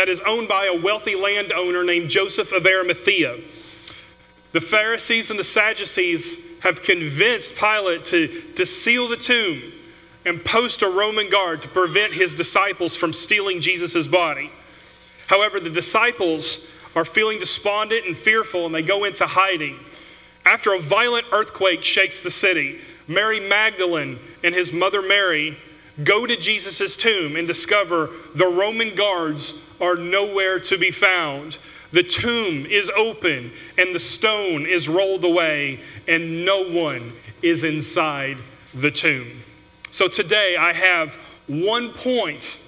that is owned by a wealthy landowner named Joseph of Arimathea. The Pharisees and the Sadducees have convinced Pilate to, to seal the tomb and post a Roman guard to prevent his disciples from stealing Jesus' body. However, the disciples are feeling despondent and fearful and they go into hiding. After a violent earthquake shakes the city, Mary Magdalene and his mother Mary go to Jesus' tomb and discover the Roman guards are nowhere to be found. The tomb is open and the stone is rolled away, and no one is inside the tomb. So today I have one point,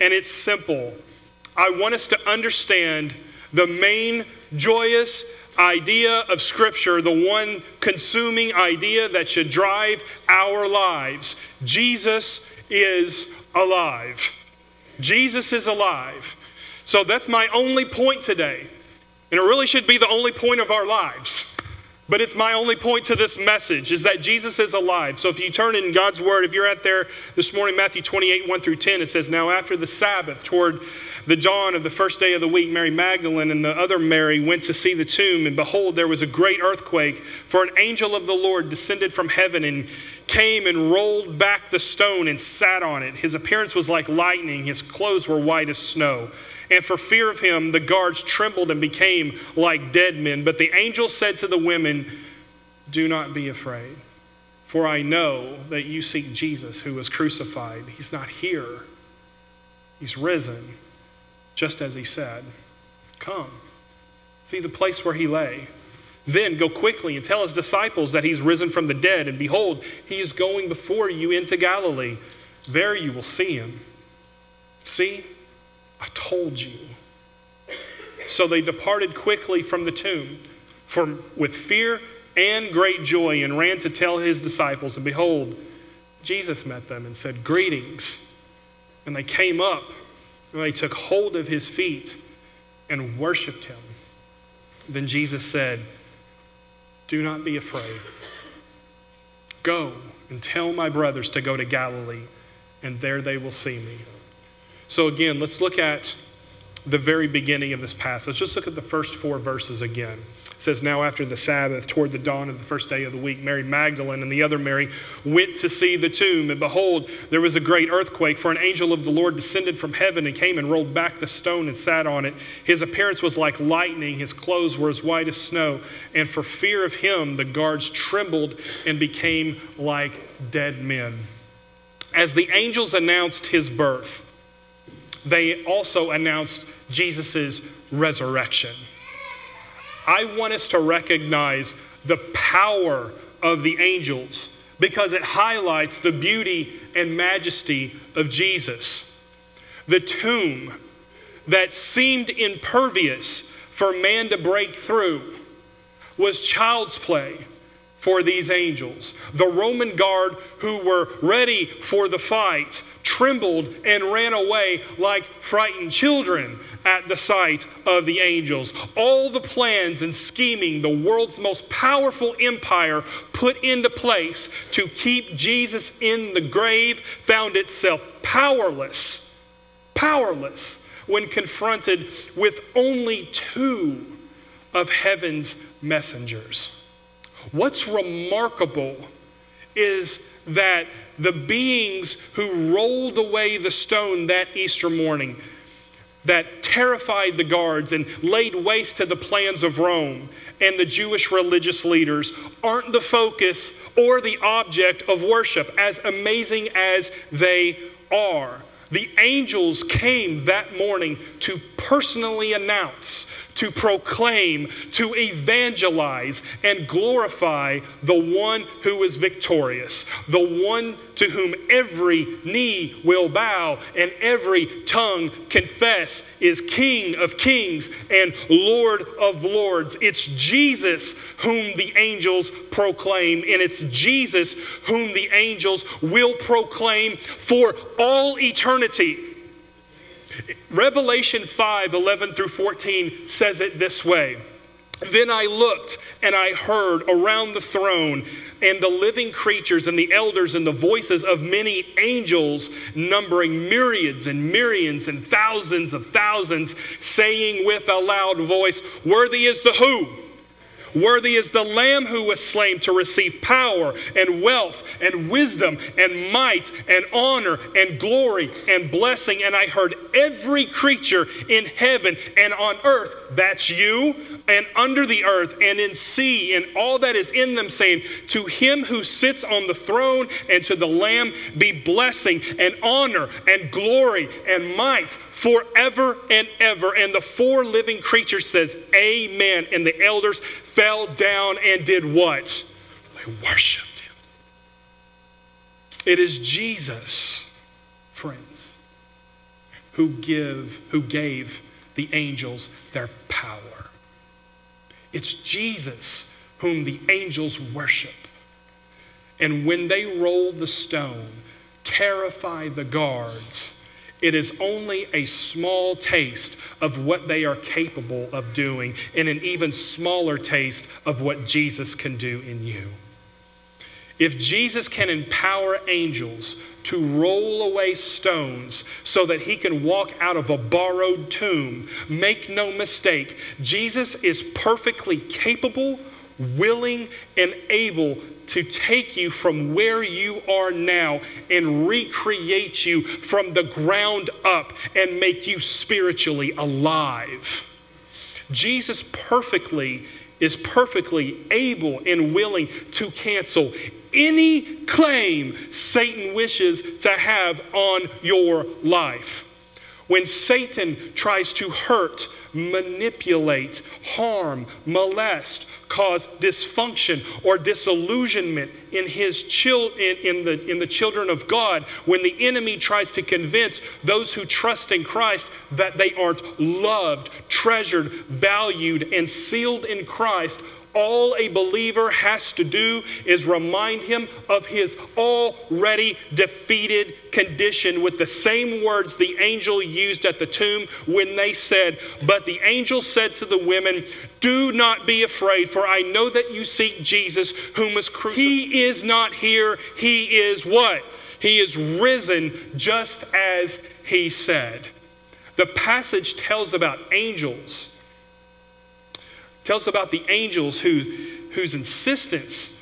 and it's simple. I want us to understand the main joyous idea of Scripture, the one consuming idea that should drive our lives. Jesus is alive. Jesus is alive. So that's my only point today. And it really should be the only point of our lives. But it's my only point to this message is that Jesus is alive. So if you turn in God's word, if you're out there this morning, Matthew 28, 1 through 10, it says, Now after the Sabbath, toward the dawn of the first day of the week, Mary Magdalene and the other Mary went to see the tomb, and behold, there was a great earthquake, for an angel of the Lord descended from heaven and came and rolled back the stone and sat on it. His appearance was like lightning, his clothes were white as snow. And for fear of him, the guards trembled and became like dead men. But the angel said to the women, Do not be afraid, for I know that you seek Jesus who was crucified. He's not here, he's risen, just as he said. Come, see the place where he lay. Then go quickly and tell his disciples that he's risen from the dead, and behold, he is going before you into Galilee. There you will see him. See, I told you. So they departed quickly from the tomb for, with fear and great joy and ran to tell his disciples. And behold, Jesus met them and said, Greetings. And they came up and they took hold of his feet and worshiped him. Then Jesus said, Do not be afraid. Go and tell my brothers to go to Galilee, and there they will see me. So, again, let's look at the very beginning of this passage. Let's just look at the first four verses again. It says, Now after the Sabbath, toward the dawn of the first day of the week, Mary Magdalene and the other Mary went to see the tomb. And behold, there was a great earthquake, for an angel of the Lord descended from heaven and came and rolled back the stone and sat on it. His appearance was like lightning, his clothes were as white as snow. And for fear of him, the guards trembled and became like dead men. As the angels announced his birth, they also announced Jesus' resurrection. I want us to recognize the power of the angels because it highlights the beauty and majesty of Jesus. The tomb that seemed impervious for man to break through was child's play for these angels. The Roman guard who were ready for the fight trembled and ran away like frightened children at the sight of the angels. All the plans and scheming the world's most powerful empire put into place to keep Jesus in the grave found itself powerless, powerless when confronted with only two of heaven's messengers. What's remarkable is that the beings who rolled away the stone that Easter morning, that terrified the guards and laid waste to the plans of Rome and the Jewish religious leaders, aren't the focus or the object of worship, as amazing as they are. The angels came that morning to personally announce to proclaim, to evangelize, and glorify the one who is victorious, the one to whom every knee will bow and every tongue confess is King of kings and Lord of lords. It's Jesus whom the angels proclaim, and it's Jesus whom the angels will proclaim for all eternity. Revelation 5 11 through 14 says it this way Then I looked and I heard around the throne and the living creatures and the elders and the voices of many angels, numbering myriads and myriads and thousands of thousands, saying with a loud voice, Worthy is the who? Worthy is the Lamb who was slain to receive power and wealth and wisdom and might and honor and glory and blessing. And I heard every creature in heaven and on earth, that's you, and under the earth and in sea and all that is in them, saying, To him who sits on the throne and to the Lamb be blessing and honor and glory and might forever and ever. And the four living creatures says, Amen. And the elders fell down and did what? They worshiped him. It is Jesus, friends, who give, who gave the angels their power. It's Jesus whom the angels worship. And when they roll the stone, terrify the guards, it is only a small taste of what they are capable of doing, and an even smaller taste of what Jesus can do in you. If Jesus can empower angels to roll away stones so that he can walk out of a borrowed tomb, make no mistake, Jesus is perfectly capable, willing, and able to take you from where you are now and recreate you from the ground up and make you spiritually alive. Jesus perfectly is perfectly able and willing to cancel any claim Satan wishes to have on your life. When Satan tries to hurt, manipulate, harm, molest, cause dysfunction or disillusionment in his chil- in, in, the, in the children of God, when the enemy tries to convince those who trust in Christ that they aren't loved, treasured, valued, and sealed in Christ, all a believer has to do is remind him of his already defeated condition with the same words the angel used at the tomb when they said, But the angel said to the women, Do not be afraid, for I know that you seek Jesus, whom was crucified. He is not here. He is what? He is risen just as he said. The passage tells about angels tells about the angels who, whose insistence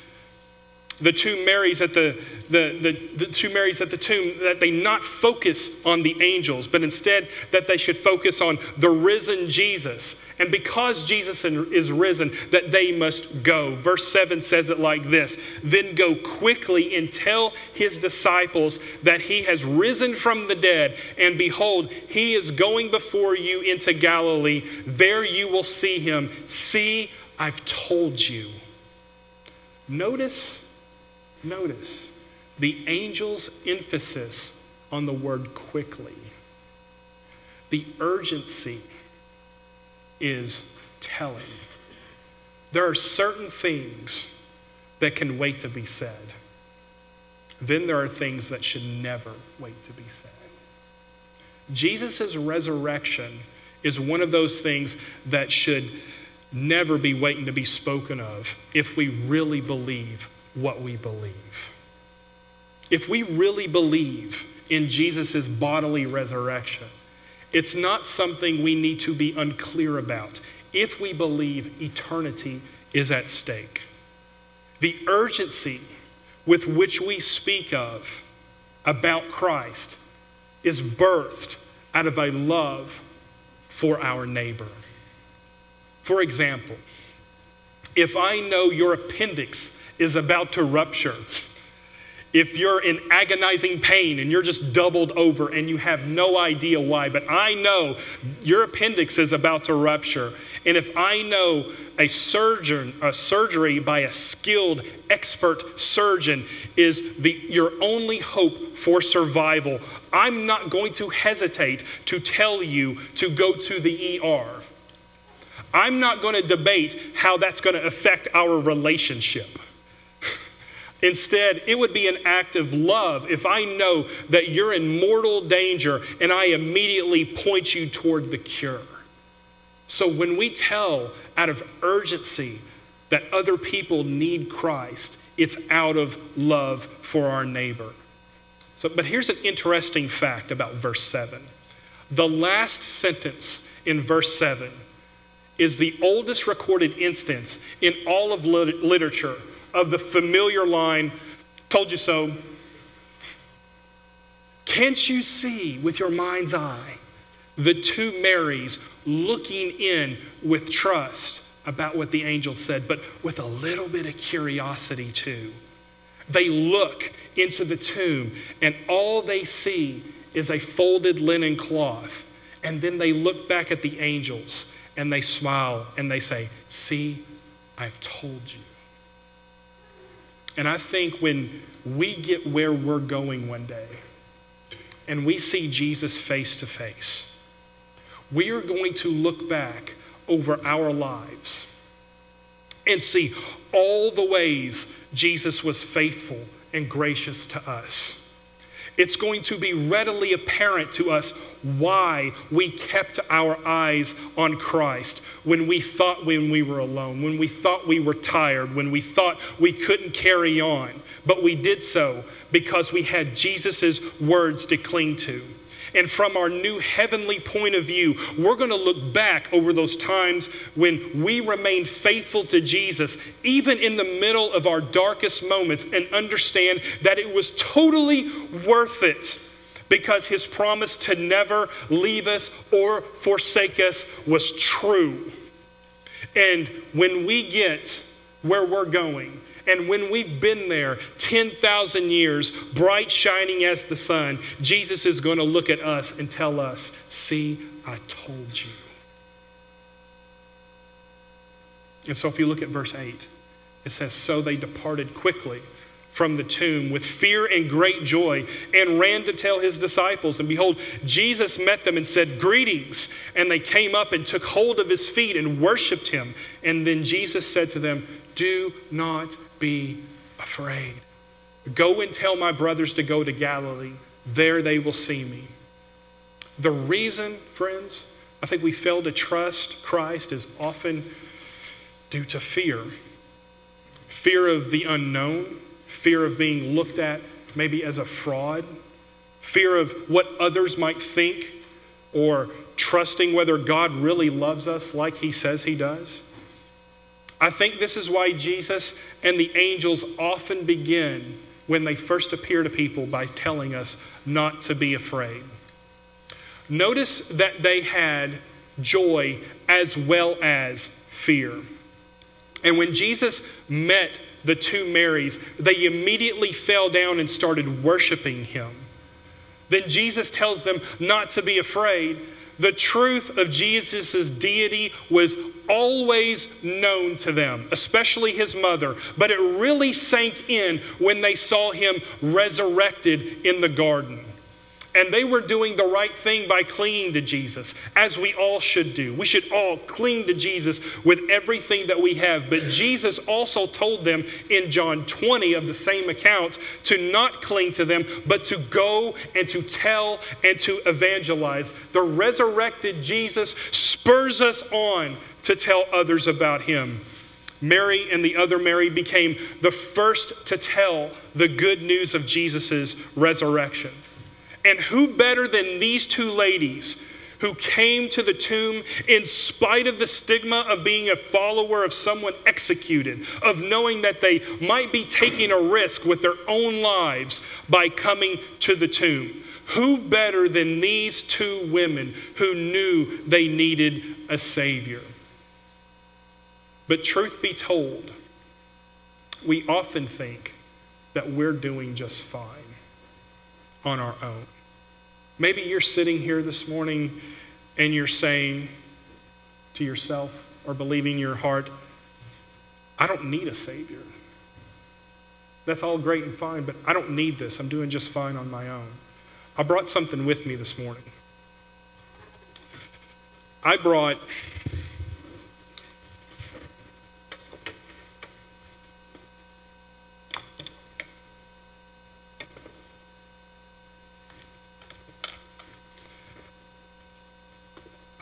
the two Marys at the, the, the, the, two Marys at the tomb that they not focus on the angels, but instead that they should focus on the risen Jesus. And because Jesus is risen, that they must go. Verse 7 says it like this Then go quickly and tell his disciples that he has risen from the dead, and behold, he is going before you into Galilee. There you will see him. See, I've told you. Notice, notice the angel's emphasis on the word quickly, the urgency is telling. There are certain things that can wait to be said. Then there are things that should never wait to be said. Jesus' resurrection is one of those things that should never be waiting to be spoken of if we really believe what we believe. If we really believe in Jesus' bodily resurrection, it's not something we need to be unclear about if we believe eternity is at stake. The urgency with which we speak of about Christ is birthed out of a love for our neighbor. For example, if I know your appendix is about to rupture, if you're in agonizing pain and you're just doubled over and you have no idea why, but I know your appendix is about to rupture. And if I know a surgeon, a surgery by a skilled expert surgeon is the, your only hope for survival, I'm not going to hesitate to tell you to go to the ER. I'm not going to debate how that's going to affect our relationship. Instead, it would be an act of love if I know that you're in mortal danger and I immediately point you toward the cure. So when we tell out of urgency that other people need Christ, it's out of love for our neighbor. So, but here's an interesting fact about verse 7. The last sentence in verse 7 is the oldest recorded instance in all of lit- literature of the familiar line, Told you so. Can't you see with your mind's eye the two Marys looking in with trust about what the angel said, but with a little bit of curiosity too? They look into the tomb, and all they see is a folded linen cloth. And then they look back at the angels and they smile and they say, See, I've told you. And I think when we get where we're going one day and we see Jesus face to face, we are going to look back over our lives and see all the ways Jesus was faithful and gracious to us. It's going to be readily apparent to us why we kept our eyes on Christ when we thought when we were alone, when we thought we were tired, when we thought we couldn't carry on. But we did so because we had Jesus' words to cling to. And from our new heavenly point of view, we're going to look back over those times when we remained faithful to Jesus, even in the middle of our darkest moments, and understand that it was totally worth it because his promise to never leave us or forsake us was true. And when we get where we're going, and when we've been there 10,000 years, bright shining as the sun, Jesus is going to look at us and tell us, See, I told you. And so if you look at verse 8, it says, So they departed quickly from the tomb with fear and great joy and ran to tell his disciples. And behold, Jesus met them and said, Greetings. And they came up and took hold of his feet and worshiped him. And then Jesus said to them, Do not be afraid. Go and tell my brothers to go to Galilee. There they will see me. The reason, friends, I think we fail to trust Christ is often due to fear fear of the unknown, fear of being looked at maybe as a fraud, fear of what others might think, or trusting whether God really loves us like he says he does. I think this is why Jesus and the angels often begin when they first appear to people by telling us not to be afraid. Notice that they had joy as well as fear. And when Jesus met the two Marys, they immediately fell down and started worshiping him. Then Jesus tells them not to be afraid. The truth of Jesus' deity was always known to them, especially his mother, but it really sank in when they saw him resurrected in the garden. And they were doing the right thing by clinging to Jesus, as we all should do. We should all cling to Jesus with everything that we have. But Jesus also told them in John 20 of the same account to not cling to them, but to go and to tell and to evangelize. The resurrected Jesus spurs us on to tell others about him. Mary and the other Mary became the first to tell the good news of Jesus' resurrection. And who better than these two ladies who came to the tomb in spite of the stigma of being a follower of someone executed, of knowing that they might be taking a risk with their own lives by coming to the tomb? Who better than these two women who knew they needed a Savior? But truth be told, we often think that we're doing just fine on our own. Maybe you're sitting here this morning and you're saying to yourself or believing your heart, I don't need a Savior. That's all great and fine, but I don't need this. I'm doing just fine on my own. I brought something with me this morning. I brought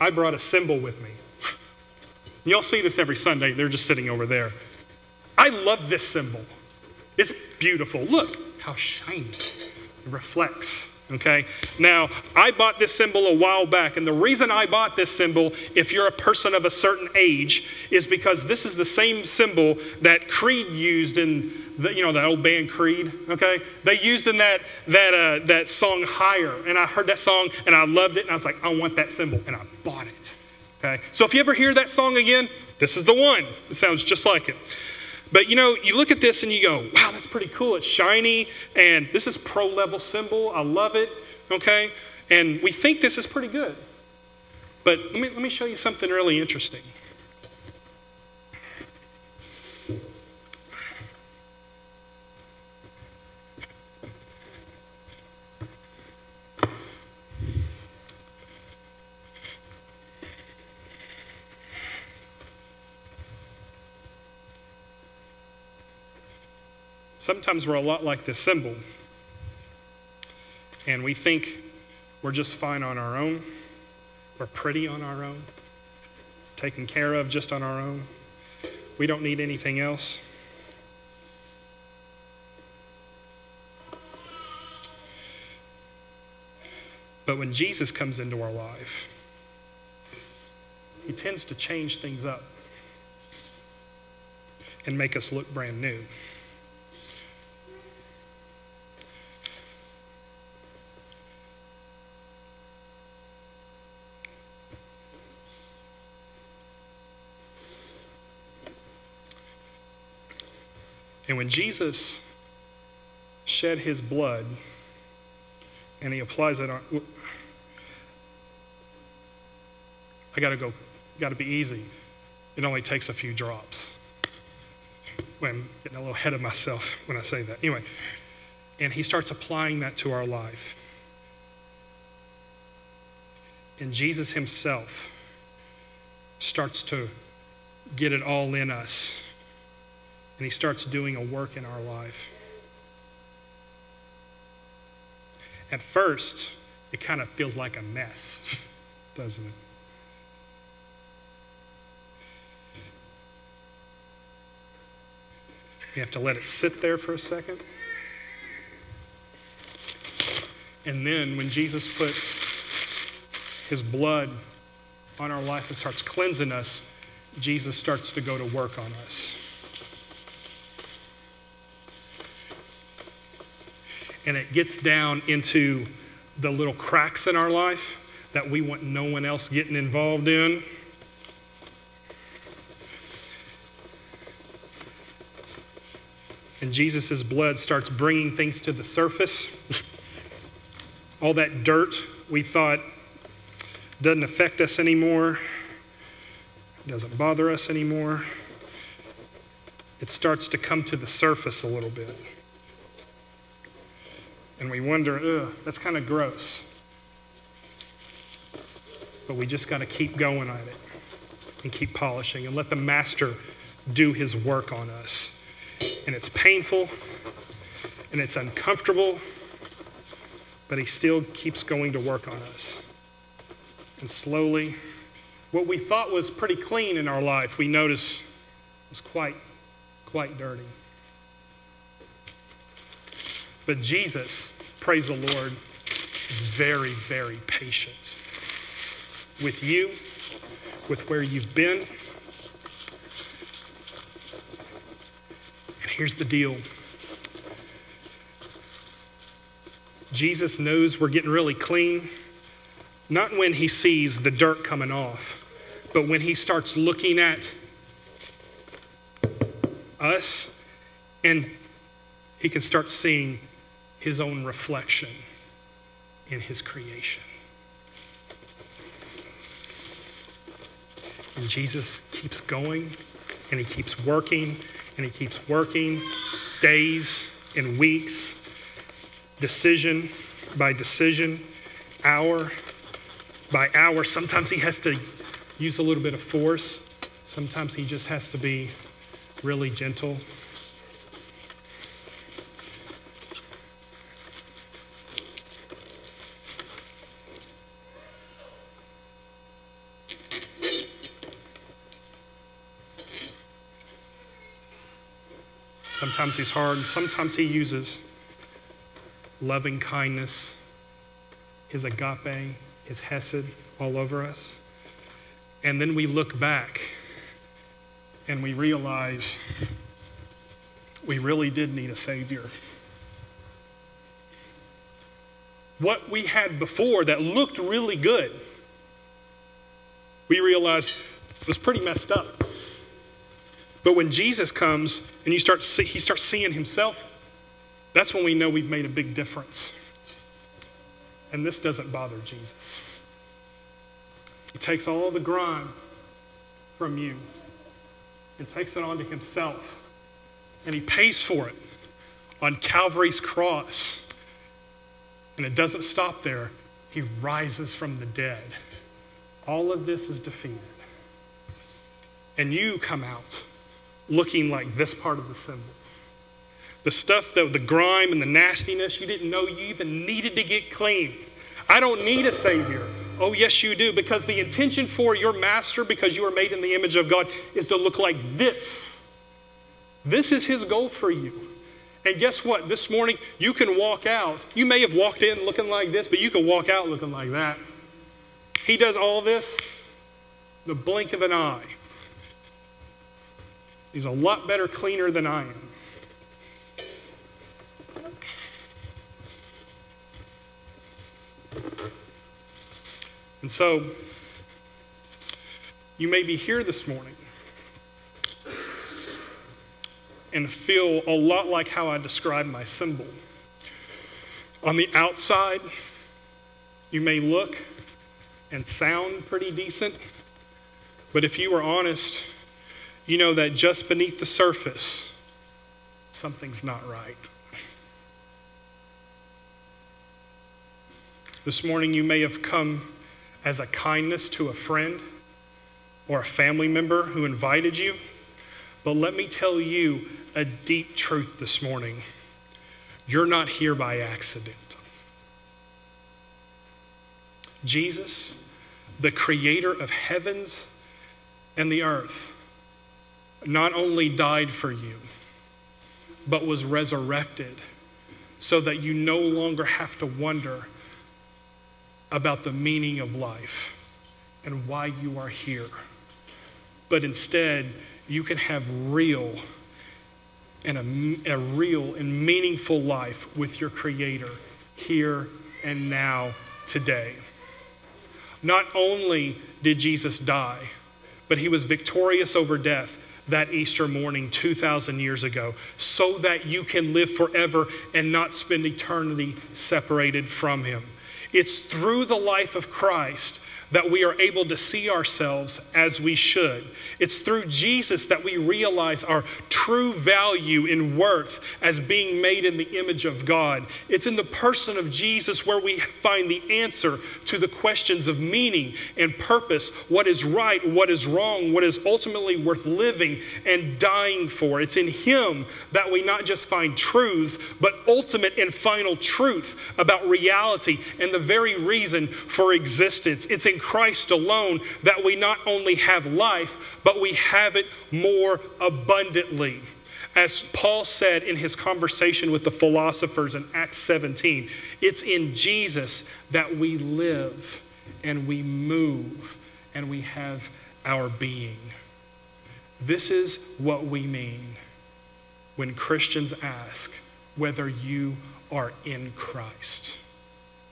I brought a cymbal with me. Y'all see this every Sunday. They're just sitting over there. I love this cymbal. It's beautiful. Look how shiny it reflects. Okay, now I bought this cymbal a while back, and the reason I bought this cymbal, if you're a person of a certain age, is because this is the same cymbal that Creed used in the, you know, that old band Creed, okay? They used in that, that, uh, that song Higher. And I heard that song and I loved it. And I was like, I want that cymbal. And I okay? So if you ever hear that song again, this is the one. It sounds just like it. But you know, you look at this and you go, wow, that's pretty cool. It's shiny. And this is pro level cymbal. I love it, okay? And we think this is pretty good. But let me, let me show you something really interesting. Sometimes we're a lot like this cymbal, and we think we're just fine on our own, we're pretty on our own, taken care of just on our own. We don't need anything else. But when Jesus comes into our life, he tends to change things up and make us look brand new. And when Jesus shed his blood and he applies it on, I got to go, got to be easy. It only takes a few drops. I'm getting a little ahead of myself when I say that. Anyway, and he starts applying that to our life. And Jesus himself starts to get it all in us He starts doing a work in our life. At first, it kind of feels like a mess, doesn't it? You have to let it sit there for a second. And then when Jesus puts his blood on our life and starts cleansing us, Jesus starts to go to work on us. And it gets down into the little cracks in our life that we want no one else getting involved in. And Jesus' blood starts bringing things to the surface. All that dirt we thought doesn't affect us anymore, doesn't bother us anymore. It starts to come to the surface a little bit and we wonder, ugh, that's kind of gross. But we just got to keep going at it and keep polishing and let the master do his work on us. And it's painful and it's uncomfortable, but he still keeps going to work on us. And slowly, what we thought was pretty clean in our life, we notice was quite, quite dirty. But Jesus, praise the Lord, is very, very patient with you, with where you've been. And here's the deal Jesus knows we're getting really clean, not when he sees the dirt coming off, but when he starts looking at us and he can start seeing his own reflection in his creation. And Jesus keeps going and he keeps working and he keeps working days and weeks, decision by decision, hour by hour. Sometimes he has to use a little bit of force, sometimes he just has to be really gentle Sometimes he's hard, and sometimes he uses loving kindness, his agape, his hesed all over us. And then we look back and we realize we really did need a Savior. What we had before that looked really good, we realized was pretty messed up. But when Jesus comes and you start see, he starts seeing himself, that's when we know we've made a big difference. And this doesn't bother Jesus. He takes all the grime from you and takes it onto himself. And he pays for it on Calvary's cross. And it doesn't stop there. He rises from the dead. All of this is defeated. And you come out looking like this part of the cymbal. The stuff that the grime and the nastiness you didn't know you even needed to get clean. I don't need a savior. Oh, yes, you do, because the intention for your master, because you are made in the image of God, is to look like this. This is his goal for you. And guess what? This morning, you can walk out. You may have walked in looking like this, but you can walk out looking like that. He does all this the blink of an eye. He's a lot better cleaner than I am. And so, you may be here this morning and feel a lot like how I describe my cymbal. On the outside, you may look and sound pretty decent, but if you are honest, you know that just beneath the surface, something's not right. This morning, you may have come as a kindness to a friend or a family member who invited you. But let me tell you a deep truth this morning. You're not here by accident. Jesus, the creator of heavens and the earth, not only died for you, but was resurrected so that you no longer have to wonder about the meaning of life and why you are here. But instead, you can have real and a, a real and meaningful life with your Creator here and now today. Not only did Jesus die, but he was victorious over death that Easter morning 2,000 years ago so that you can live forever and not spend eternity separated from him. It's through the life of Christ that we are able to see ourselves as we should. It's through Jesus that we realize our true value and worth as being made in the image of God. It's in the person of Jesus where we find the answer to the questions of meaning and purpose what is right, what is wrong, what is ultimately worth living and dying for. It's in Him that we not just find truths, but ultimate and final truth about reality and the very reason for existence. It's in Christ alone that we not only have life, but we have it more abundantly. As Paul said in his conversation with the philosophers in Acts 17, it's in Jesus that we live and we move and we have our being. This is what we mean when Christians ask whether you are in Christ.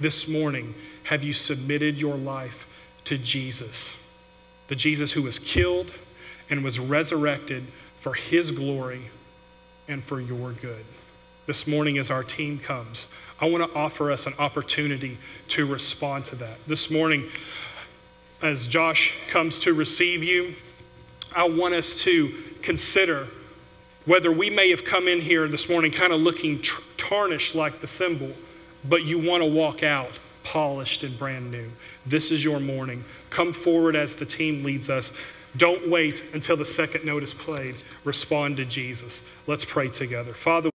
This morning, have you submitted your life to Jesus? The Jesus who was killed and was resurrected for his glory and for your good. This morning, as our team comes, I want to offer us an opportunity to respond to that. This morning, as Josh comes to receive you, I want us to consider whether we may have come in here this morning kind of looking tarnished like the cymbal, but you want to walk out polished and brand new. This is your morning. Come forward as the team leads us. Don't wait until the second note is played. Respond to Jesus. Let's pray together. Father,